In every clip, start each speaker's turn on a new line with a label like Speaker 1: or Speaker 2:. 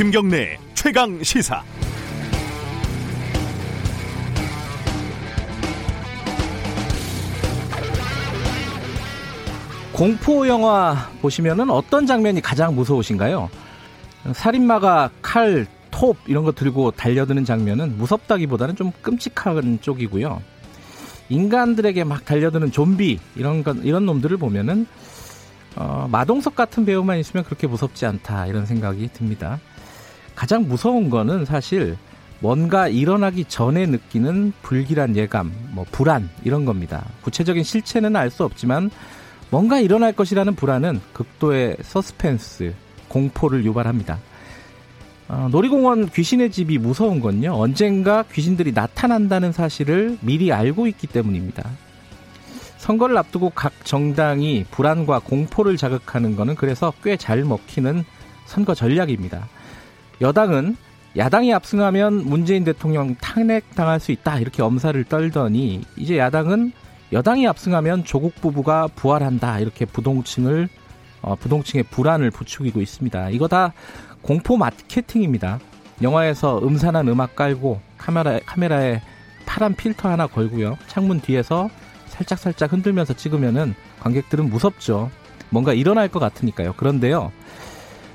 Speaker 1: 김경래 최강 시사.
Speaker 2: 공포 영화 보시면은 어떤 장면이 가장 무서우신가요? 살인마가 칼, 톱 이런 거 들고 달려드는 장면은 무섭다기보다는 좀 끔찍한 쪽이고요. 인간들에게 막 달려드는 좀비 이런 건 이런 놈들을 보면은 어, 마동석 같은 배우만 있으면 그렇게 무섭지 않다 이런 생각이 듭니다. 가장 무서운 거는 사실 뭔가 일어나기 전에 느끼는 불길한 예감, 뭐 불안 이런 겁니다. 구체적인 실체는 알 수 없지만 뭔가 일어날 것이라는 불안은 극도의 서스펜스, 공포를 유발합니다. 어, 놀이공원 귀신의 집이 무서운 건요. 언젠가 귀신들이 나타난다는 사실을 미리 알고 있기 때문입니다. 선거를 앞두고 각 정당이 불안과 공포를 자극하는 것은 그래서 꽤 잘 먹히는 선거 전략입니다. 여당은 야당이 압승하면 문재인 대통령 탄핵당할 수 있다 이렇게 엄살을 떨더니 이제 야당은 여당이 압승하면 조국 부부가 부활한다 이렇게 부동층을 어, 부동층의 불안을 부추기고 있습니다. 이거 다 공포 마케팅입니다. 영화에서 음산한 음악 깔고 카메라 카메라에 파란 필터 하나 걸고요. 창문 뒤에서 살짝 살짝 흔들면서 찍으면은 관객들은 무섭죠. 뭔가 일어날 것 같으니까요. 그런데요.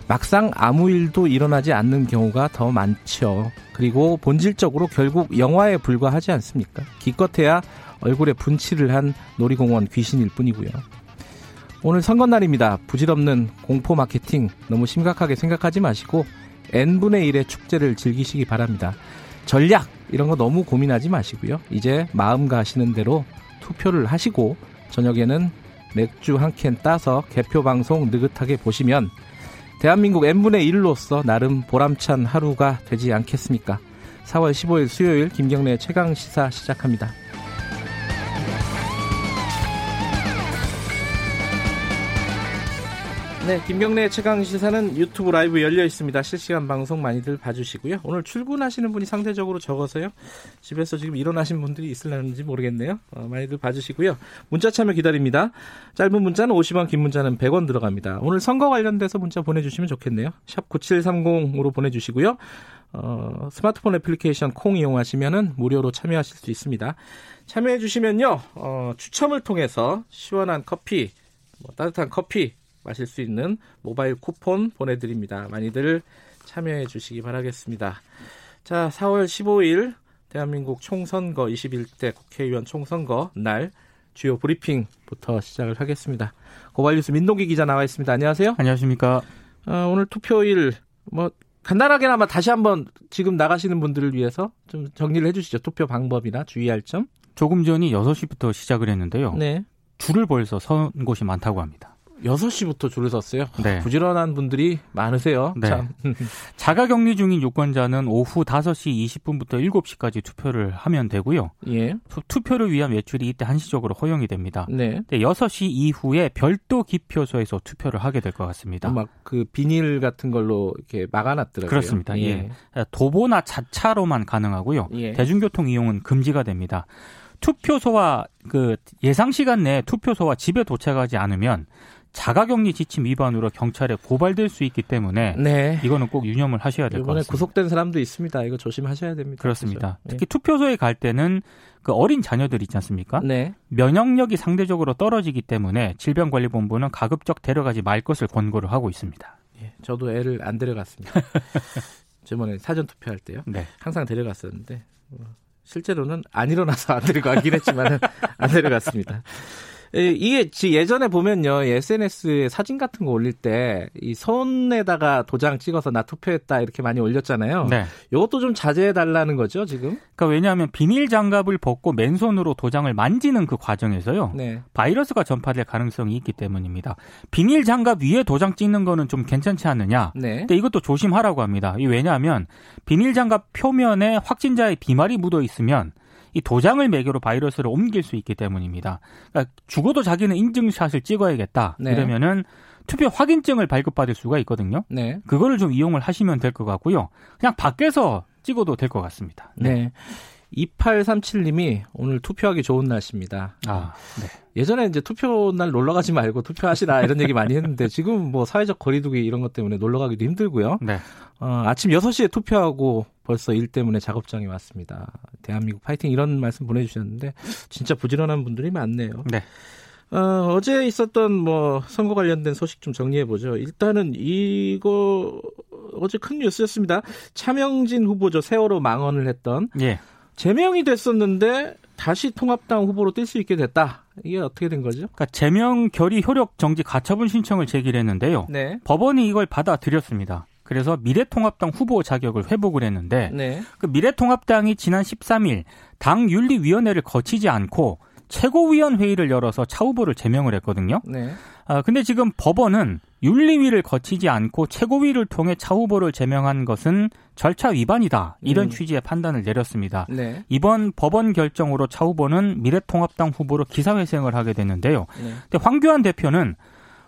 Speaker 2: 막상 아무 일도 일어나지 않는 경우가 더 많죠. 그리고 본질적으로 결국 영화에 불과하지 않습니까? 기껏해야 얼굴에 분칠을 한 놀이공원 귀신일 뿐이고요. 오늘 선거날입니다. 부질없는 공포 마케팅 너무 심각하게 생각하지 마시고 n분의 1의 축제를 즐기시기 바랍니다. 전략 이런 거 너무 고민하지 마시고요. 이제 마음 가시는 대로 투표를 하시고 저녁에는 맥주 한 캔 따서 개표 방송 느긋하게 보시면 대한민국 n분의 1로서 나름 보람찬 하루가 되지 않겠습니까? 4월 15일 수요일 김경래 최강 시사 시작합니다. 네, 김경래 최강 시사는 유튜브 라이브 열려 있습니다. 실시간 방송 많이들 봐주시고요. 오늘 출근하시는 분이 상대적으로 적어서요. 집에서 지금 일어나신 분들이 있을는지 모르겠네요. 어, 많이들 봐주시고요. 문자 참여 기다립니다. 짧은 문자는 50원, 긴 문자는 100원 들어갑니다. 오늘 선거 관련돼서 문자 보내주시면 좋겠네요. 샵 9730으로 보내주시고요. 어, 스마트폰 애플리케이션 콩 이용하시면은 무료로 참여하실 수 있습니다. 참여해 주시면요, 어, 추첨을 통해서 시원한 커피, 뭐 따뜻한 커피 마실 수 있는 모바일 쿠폰 보내드립니다. 많이들 참여해 주시기 바라겠습니다. 자, 4월 15일 대한민국 총선거 21대 국회의원 총선거 날 주요 브리핑부터 시작을 하겠습니다. 고발뉴스 민동기 기자 나와 있습니다. 안녕하세요.
Speaker 3: 안녕하십니까.
Speaker 2: 어, 오늘 투표일 뭐 간단하게나마 다시 한번 지금 나가시는 분들을 위해서 좀 정리를 해주시죠. 투표 방법이나 주의할 점.
Speaker 3: 조금 전 이 6시부터 시작을 했는데요.
Speaker 2: 네.
Speaker 3: 줄을 벌써 선 곳이 많다고 합니다.
Speaker 2: 6시부터 줄을 섰어요.
Speaker 3: 네.
Speaker 2: 부지런한 분들이 많으세요.
Speaker 3: 네.
Speaker 2: 참.
Speaker 3: 자가 격리 중인 유권자는 오후 5시 20분부터 7시까지 투표를 하면 되고요.
Speaker 2: 예.
Speaker 3: 투, 표를 위한 외출이 이때 한시적으로 허용이 됩니다.
Speaker 2: 네.
Speaker 3: 네, 6시 이후에 별도 기표소에서 투표를 하게 될 것 같습니다.
Speaker 2: 막 그 비닐 같은 걸로 이렇게 막아놨더라고요.
Speaker 3: 그렇습니다. 예. 도보나 자차로만 가능하고요.
Speaker 2: 예.
Speaker 3: 대중교통 이용은 금지가 됩니다. 투표소와 그 예상 시간 내에 투표소와 집에 도착하지 않으면 자가격리 지침 위반으로 경찰에 고발될 수 있기 때문에
Speaker 2: 네.
Speaker 3: 이거는 꼭 유념을 하셔야 될것
Speaker 2: 이번에
Speaker 3: 같습니다.
Speaker 2: 구속된 사람도 있습니다. 이거 조심하셔야 됩니다.
Speaker 3: 그렇습니다.
Speaker 2: 그렇죠?
Speaker 3: 특히 투표소에 갈 때는 그 어린 자녀들 있지 않습니까?
Speaker 2: 네.
Speaker 3: 면역력이 상대적으로 떨어지기 때문에 질병관리본부는 가급적 데려가지 말 것을 권고를 하고 있습니다.
Speaker 2: 예, 저도 애를 안 데려갔습니다. 저번에 사전 투표할 때요.
Speaker 3: 네.
Speaker 2: 항상 데려갔었는데 어, 실제로는 안 일어나서 안 데려가긴 했지만 안 데려갔습니다. 예, 이게 예전에 보면요 SNS에 사진 같은 거 올릴 때 이 손에다가 도장 찍어서 나 투표했다 이렇게 많이 올렸잖아요.
Speaker 3: 네.
Speaker 2: 이것도 좀 자제해 달라는 거죠 지금.
Speaker 3: 그러니까 왜냐하면 비닐 장갑을 벗고 맨손으로 도장을 만지는 그 과정에서요.
Speaker 2: 네.
Speaker 3: 바이러스가 전파될 가능성이 있기 때문입니다. 비닐 장갑 위에 도장 찍는 거는 좀 괜찮지 않느냐?
Speaker 2: 네.
Speaker 3: 근데 이것도 조심하라고 합니다. 이 왜냐하면 비닐 장갑 표면에 확진자의 비말이 묻어 있으면 이 도장을 매개로 바이러스를 옮길 수 있기 때문입니다. 그러니까 죽어도 자기는 인증샷을 찍어야겠다.
Speaker 2: 네.
Speaker 3: 이러면은 투표 확인증을 발급받을 수가 있거든요.
Speaker 2: 네.
Speaker 3: 그거를 좀 이용을 하시면 될 것 같고요. 그냥 밖에서 찍어도 될 것 같습니다.
Speaker 2: 네. 2837님이 오늘 투표하기 좋은 날씨입니다. 아, 네. 예전에 이제 투표 날 놀러 가지 말고 투표하시라 이런 얘기 많이 했는데 지금 뭐 사회적 거리두기 이런 것 때문에 놀러 가기도 힘들고요. 네. 어, 아침 6시에 투표하고 벌써 일 때문에 작업장에 왔습니다. 대한민국 파이팅 이런 말씀 보내주셨는데 진짜 부지런한 분들이 많네요. 네. 어, 어제 있었던 뭐 선거 관련된 소식 좀 정리해 보죠. 일단은 이거 어제 큰 뉴스였습니다. 차명진 후보죠. 세월호 망언을 했던. 예. 제명이 됐었는데 다시 통합당 후보로 뛸 수 있게 됐다. 이게 어떻게 된 거죠?
Speaker 3: 그러니까 제명 결의 효력 정지 가처분 신청을 제기를 했는데요. 네. 법원이 이걸 받아들였습니다. 그래서 미래통합당 후보 자격을 회복을 했는데 네. 그 미래통합당이 지난 13일 당 윤리위원회를 거치지 않고 최고위원회의를 열어서 차 후보를 제명을 했거든요. 네. 아, 근데 지금 법원은 윤리위를 거치지 않고 최고위를 통해 차 후보를 제명한 것은 절차 위반이다. 이런 음. 취지의 판단을 내렸습니다. 네. 이번 법원 결정으로 차 후보는 미래통합당 후보로 기사회생을 하게 됐는데요. 네. 근데 황교안 대표는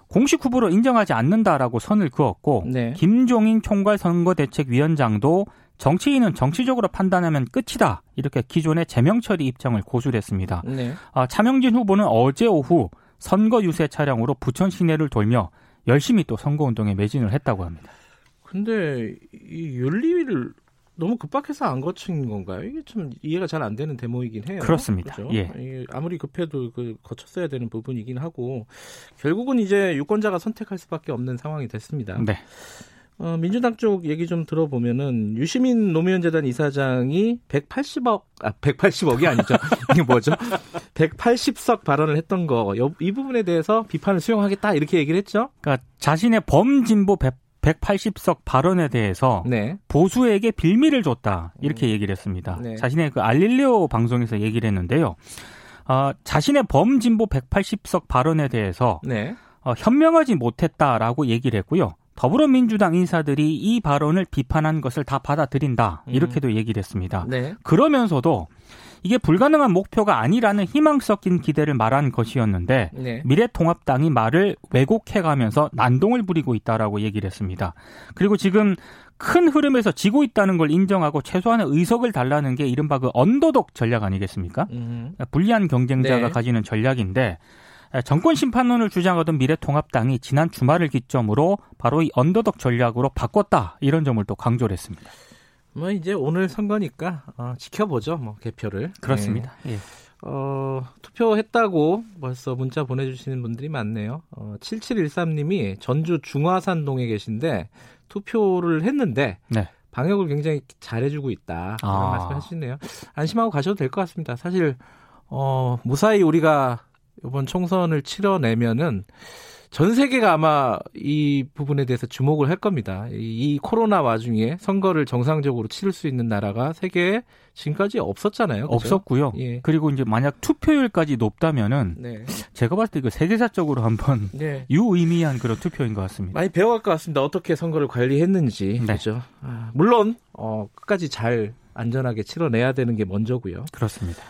Speaker 3: 공식 후보로 인정하지 않는다라고 선을 그었고 네. 김종인 총괄 선거대책위원장도 정치인은 정치적으로 판단하면 끝이다. 이렇게 기존의 제명 처리 입장을 고수했습니다. 네. 아, 차명진 후보는 어제 오후 선거 유세 차량으로 부천 시내를 돌며 열심히 또 선거 운동에 매진을 했다고 합니다.
Speaker 2: 근데 이 윤리위를 너무 급박해서 안 거친 건가요? 이게 좀 이해가 잘 안 되는 대목이긴 해요.
Speaker 3: 그렇습니다. 그렇죠?
Speaker 2: 예. 아무리 급해도 그 거쳤어야 되는 부분이긴 하고 결국은 이제 유권자가 선택할 수밖에 없는 상황이 됐습니다. 네. 어, 민주당 쪽 얘기 좀 들어보면은 유시민 노무현 재단 이사장이 180억 아 180억이 아니죠. 이게 뭐죠? 180석 발언을 했던 거 이 부분에 대해서 비판을 수용하겠다 이렇게 얘기를 했죠.
Speaker 3: 그러니까 자신의 범진보 180석 발언에 대해서 네. 보수에게 빌미를 줬다 이렇게 음. 얘기를 했습니다. 네. 자신의 그 알릴레오 방송에서 얘기를 했는데요. 어, 자신의 범진보 180석 발언에 대해서 네. 어, 현명하지 못했다라고 얘기를 했고요. 더불어민주당 인사들이 이 발언을 비판한 것을 다 받아들인다. 음. 이렇게도 얘기를 했습니다. 네. 그러면서도 이게 불가능한 목표가 아니라는 희망 섞인 기대를 말한 것이었는데 네. 미래통합당이 말을 왜곡해가면서 난동을 부리고 있다라고 얘기를 했습니다. 그리고 지금 큰 흐름에서 지고 있다는 걸 인정하고 최소한의 의석을 달라는 게 이른바 그 언더독 전략 아니겠습니까? 음. 불리한 경쟁자가 네. 가지는 전략인데 정권 심판론을 주장하던 미래통합당이 지난 주말을 기점으로 바로 이 언더덕 전략으로 바꿨다 이런 점을 또 강조를 했습니다.
Speaker 2: 뭐 이제 오늘 선거니까 어, 지켜보죠, 뭐 개표를.
Speaker 3: 그렇습니다. 네. 예.
Speaker 2: 어, 투표했다고 벌써 문자 보내주시는 분들이 많네요. 어, 7713님이 전주 중화산동에 계신데 투표를 했는데 네. 방역을 굉장히 잘해주고 있다. 그런 아. 말씀 하시네요. 안심하고 가셔도 될 것 같습니다. 사실 어, 무사히 우리가 이번 총선을 치러내면은 전 세계가 아마 이 부분에 대해서 주목을 할 겁니다. 이, 코로나 와중에 선거를 정상적으로 치를 수 있는 나라가 세계에 지금까지 없었잖아요.
Speaker 3: 그렇죠? 없었고요. 예. 그리고 이제 만약 투표율까지 높다면은 네. 제가 봤을 때 그 세계사적으로 한번 네. 유의미한 그런 투표인 것 같습니다.
Speaker 2: 많이 배워갈 것 같습니다. 어떻게 선거를 관리했는지. 네. 그렇죠. 아, 물론 어, 끝까지 잘 안전하게 치러내야 되는 게 먼저고요.
Speaker 3: 그렇습니다.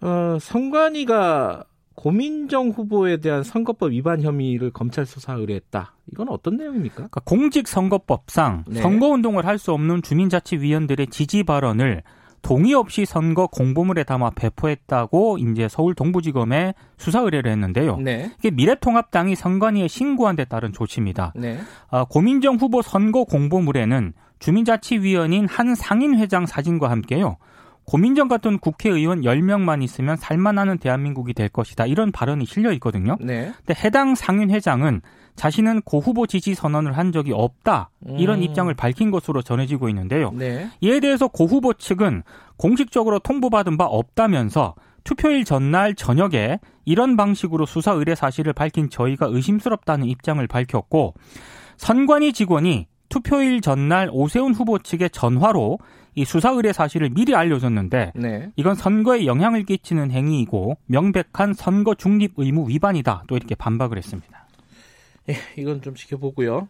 Speaker 2: 어, 선관위가 고민정 후보에 대한 선거법 위반 혐의를 검찰 수사 의뢰했다. 이건 어떤 내용입니까? 그러니까
Speaker 3: 공직선거법상 네. 선거운동을 할 수 없는 주민자치위원들의 지지 발언을 동의 없이 선거 공보물에 담아 배포했다고 이제 서울 동부지검에 수사 의뢰를 했는데요. 네. 이게 미래통합당이 선관위에 신고한 데 따른 조치입니다. 네. 아, 고민정 후보 선거 공보물에는 주민자치위원인 한 상인회장 사진과 함께요. 고민정 같은 국회의원 10명만 있으면 살만하는 대한민국이 될 것이다. 이런 발언이 실려 있거든요. 네. 근데 해당 상인회장은 자신은 고 후보 지지 선언을 한 적이 없다. 이런 음. 입장을 밝힌 것으로 전해지고 있는데요. 네. 이에 대해서 고 후보 측은 공식적으로 통보받은 바 없다면서 투표일 전날 저녁에 이런 방식으로 수사 의뢰 사실을 밝힌 저희가 의심스럽다는 입장을 밝혔고 선관위 직원이 투표일 전날 오세훈 후보 측의 전화로 이 수사 의뢰 사실을 미리 알려줬는데 네. 이건 선거에 영향을 끼치는 행위이고 명백한 선거 중립 의무 위반이다. 또 이렇게 반박을 했습니다.
Speaker 2: 예, 이건 좀 지켜보고요.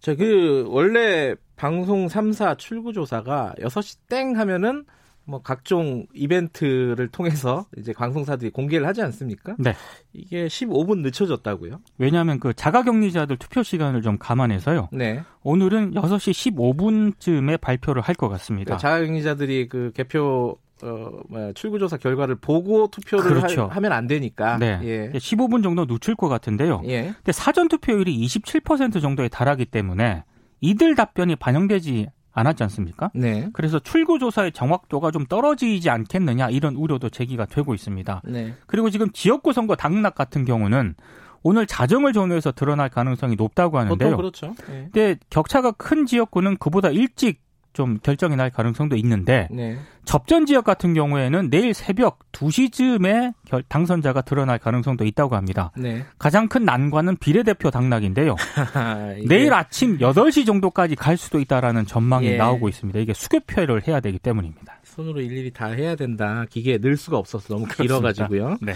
Speaker 2: 자, 그 원래 방송 3사 출구 조사가 6시 땡 하면은 뭐 각종 이벤트를 통해서 이제 방송사들이 공개를 하지 않습니까? 네. 이게 15분 늦춰졌다고요?
Speaker 3: 왜냐하면 그 자가격리자들 투표 시간을 좀 감안해서요. 네. 오늘은 6시 15분쯤에 발표를 할 것 같습니다.
Speaker 2: 그러니까 자가격리자들이 그 개표 어, 출구조사 결과를 보고 투표를
Speaker 3: 그렇죠.
Speaker 2: 하, 면안 되니까.
Speaker 3: 네.
Speaker 2: 예.
Speaker 3: 15분 정도 놓칠 것 같은데요.
Speaker 2: 예.
Speaker 3: 근데 사전 투표율이 27% 정도에 달하기 때문에 이들 답변이 반영되지 않았지 않습니까?
Speaker 2: 네.
Speaker 3: 그래서 출구 조사의 정확도가 좀 떨어지지 않겠느냐 이런 우려도 제기가 되고 있습니다.
Speaker 2: 네.
Speaker 3: 그리고 지금 지역구 선거 당락 같은 경우는 오늘 자정을 전후해서 드러날 가능성이 높다고 하는데요.
Speaker 2: 보통 그렇죠. 예.
Speaker 3: 근데 격차가 큰 지역구는 그보다 일찍 좀 결정이 날 가능성도 있는데
Speaker 2: 네.
Speaker 3: 접전 지역 같은 경우에는 내일 새벽 2시쯤에 결- 당선자가 드러날 가능성도 있다고 합니다.
Speaker 2: 네.
Speaker 3: 가장 큰 난관은 비례대표 당락인데요.
Speaker 2: 이게-
Speaker 3: 내일 아침 8시 정도까지 갈 수도 있다라는 전망이
Speaker 2: 예.
Speaker 3: 나오고 있습니다. 이게 수교표를 해야 되기 때문입니다.
Speaker 2: 손으로 일일이 다 해야 된다. 기계에 넣을 수가 없어서 너무 길어가지고요.
Speaker 3: 네.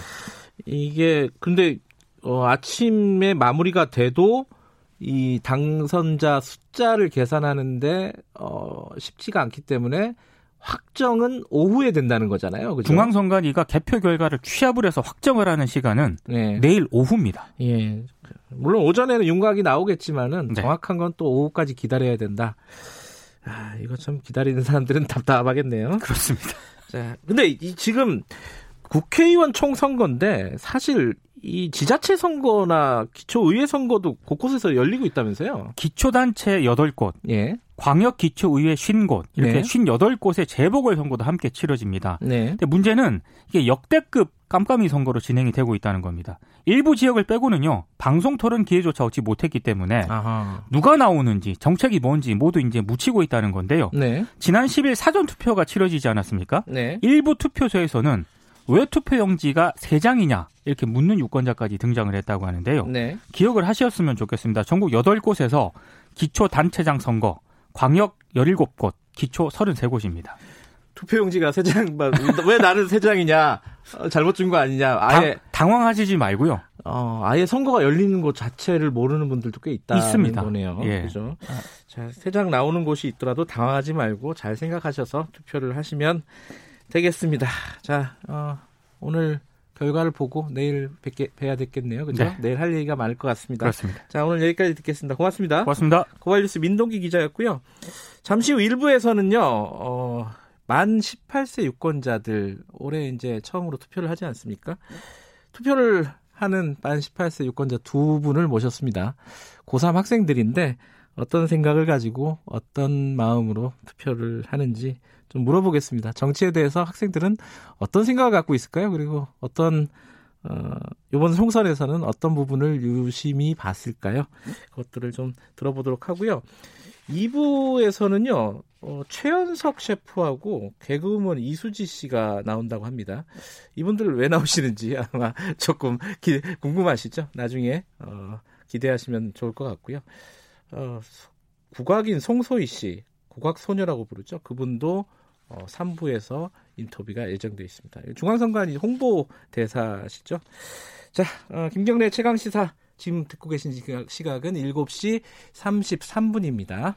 Speaker 2: 이게 근데 어, 아침에 마무리가 돼도 이 당선자 숫자를 계산하는데 어, 쉽지가 않기 때문에 확정은 오후에 된다는 거잖아요. 그죠?
Speaker 3: 중앙선관위가 개표 결과를 취합을 해서 확정을 하는 시간은
Speaker 2: 네.
Speaker 3: 내일 오후입니다.
Speaker 2: 예. 물론 오전에는 윤곽이 나오겠지만은
Speaker 3: 네.
Speaker 2: 정확한 건 또 오후까지 기다려야 된다. 아, 이거 참 기다리는 사람들은 답답하겠네요.
Speaker 3: 그렇습니다.
Speaker 2: 자, 근데 이 지금 국회의원 총선거인데 사실 이 지자체 선거나 기초의회 선거도 곳곳에서 열리고 있다면서요?
Speaker 3: 기초단체 8곳,
Speaker 2: 예.
Speaker 3: 광역기초의회 50곳, 이렇게
Speaker 2: 네.
Speaker 3: 58곳의 재보궐선거도 함께 치러집니다.
Speaker 2: 네.
Speaker 3: 근데 문제는 이게 역대급 깜깜이 선거로 진행이 되고 있다는 겁니다. 일부 지역을 빼고는요, 방송 토론 기회조차 얻지 못했기 때문에
Speaker 2: 아하.
Speaker 3: 누가 나오는지, 정책이 뭔지 모두 이제 묻히고 있다는 건데요.
Speaker 2: 네.
Speaker 3: 지난 10일 사전 투표가 치러지지 않았습니까?
Speaker 2: 네.
Speaker 3: 일부 투표소에서는 왜 투표용지가 3장이냐 이렇게 묻는 유권자까지 등장을 했다고 하는데요.
Speaker 2: 네.
Speaker 3: 기억을 하셨으면 좋겠습니다. 전국 8곳에서 기초 단체장 선거, 광역 17곳, 기초 33곳입니다.
Speaker 2: 투표용지가 세 장, 왜 나는 세 장이냐? 어, 잘못 준 거 아니냐? 아예,
Speaker 3: 당, 황하시지 말고요.
Speaker 2: 어, 아예 선거가 열리는 곳 자체를 모르는 분들도 꽤 있다는
Speaker 3: 있습니다.
Speaker 2: 거네요.
Speaker 3: 예.
Speaker 2: 그죠? 자, 세장 나오는 곳이 있더라도 당황하지 말고 잘 생각하셔서 투표를 하시면 되겠습니다. 자, 어, 오늘 결과를 보고 내일 뵙게, 뵈야 되겠네요. 그죠?
Speaker 3: 네.
Speaker 2: 내일 할 얘기가 많을 것 같습니다.
Speaker 3: 그렇습니다.
Speaker 2: 자, 오늘 여기까지 듣겠습니다. 고맙습니다.
Speaker 3: 고맙습니다.
Speaker 2: 고발뉴스 민동기 기자였고요. 잠시 후 1부에서는요, 어, 만 18세 유권자들 올해 이제 처음으로 투표를 하지 않습니까? 투표를 하는 만 18세 유권자 두 분을 모셨습니다. 고3 학생들인데 어떤 생각을 가지고 어떤 마음으로 투표를 하는지 좀 물어보겠습니다. 정치에 대해서 학생들은 어떤 생각을 갖고 있을까요? 그리고 어떤 어, 이번 총선에서는 어떤 부분을 유심히 봤을까요? 그것들을 좀 들어보도록 하고요. 2부에서는요, 어, 최연석 셰프하고 개그우먼 이수지 씨가 나온다고 합니다. 이분들 왜 나오시는지 아마 조금 기, 궁금하시죠? 나중에, 어, 기대하시면 좋을 것 같고요. 어, 국악인 송소희 씨, 국악소녀라고 부르죠. 그분도 어, 3부에서 인터뷰가 예정되어 있습니다. 중앙선관위 홍보 대사시죠. 자, 어, 김경래 최강 시사 지금 듣고 계신 시각, 시각은 7시 33분입니다.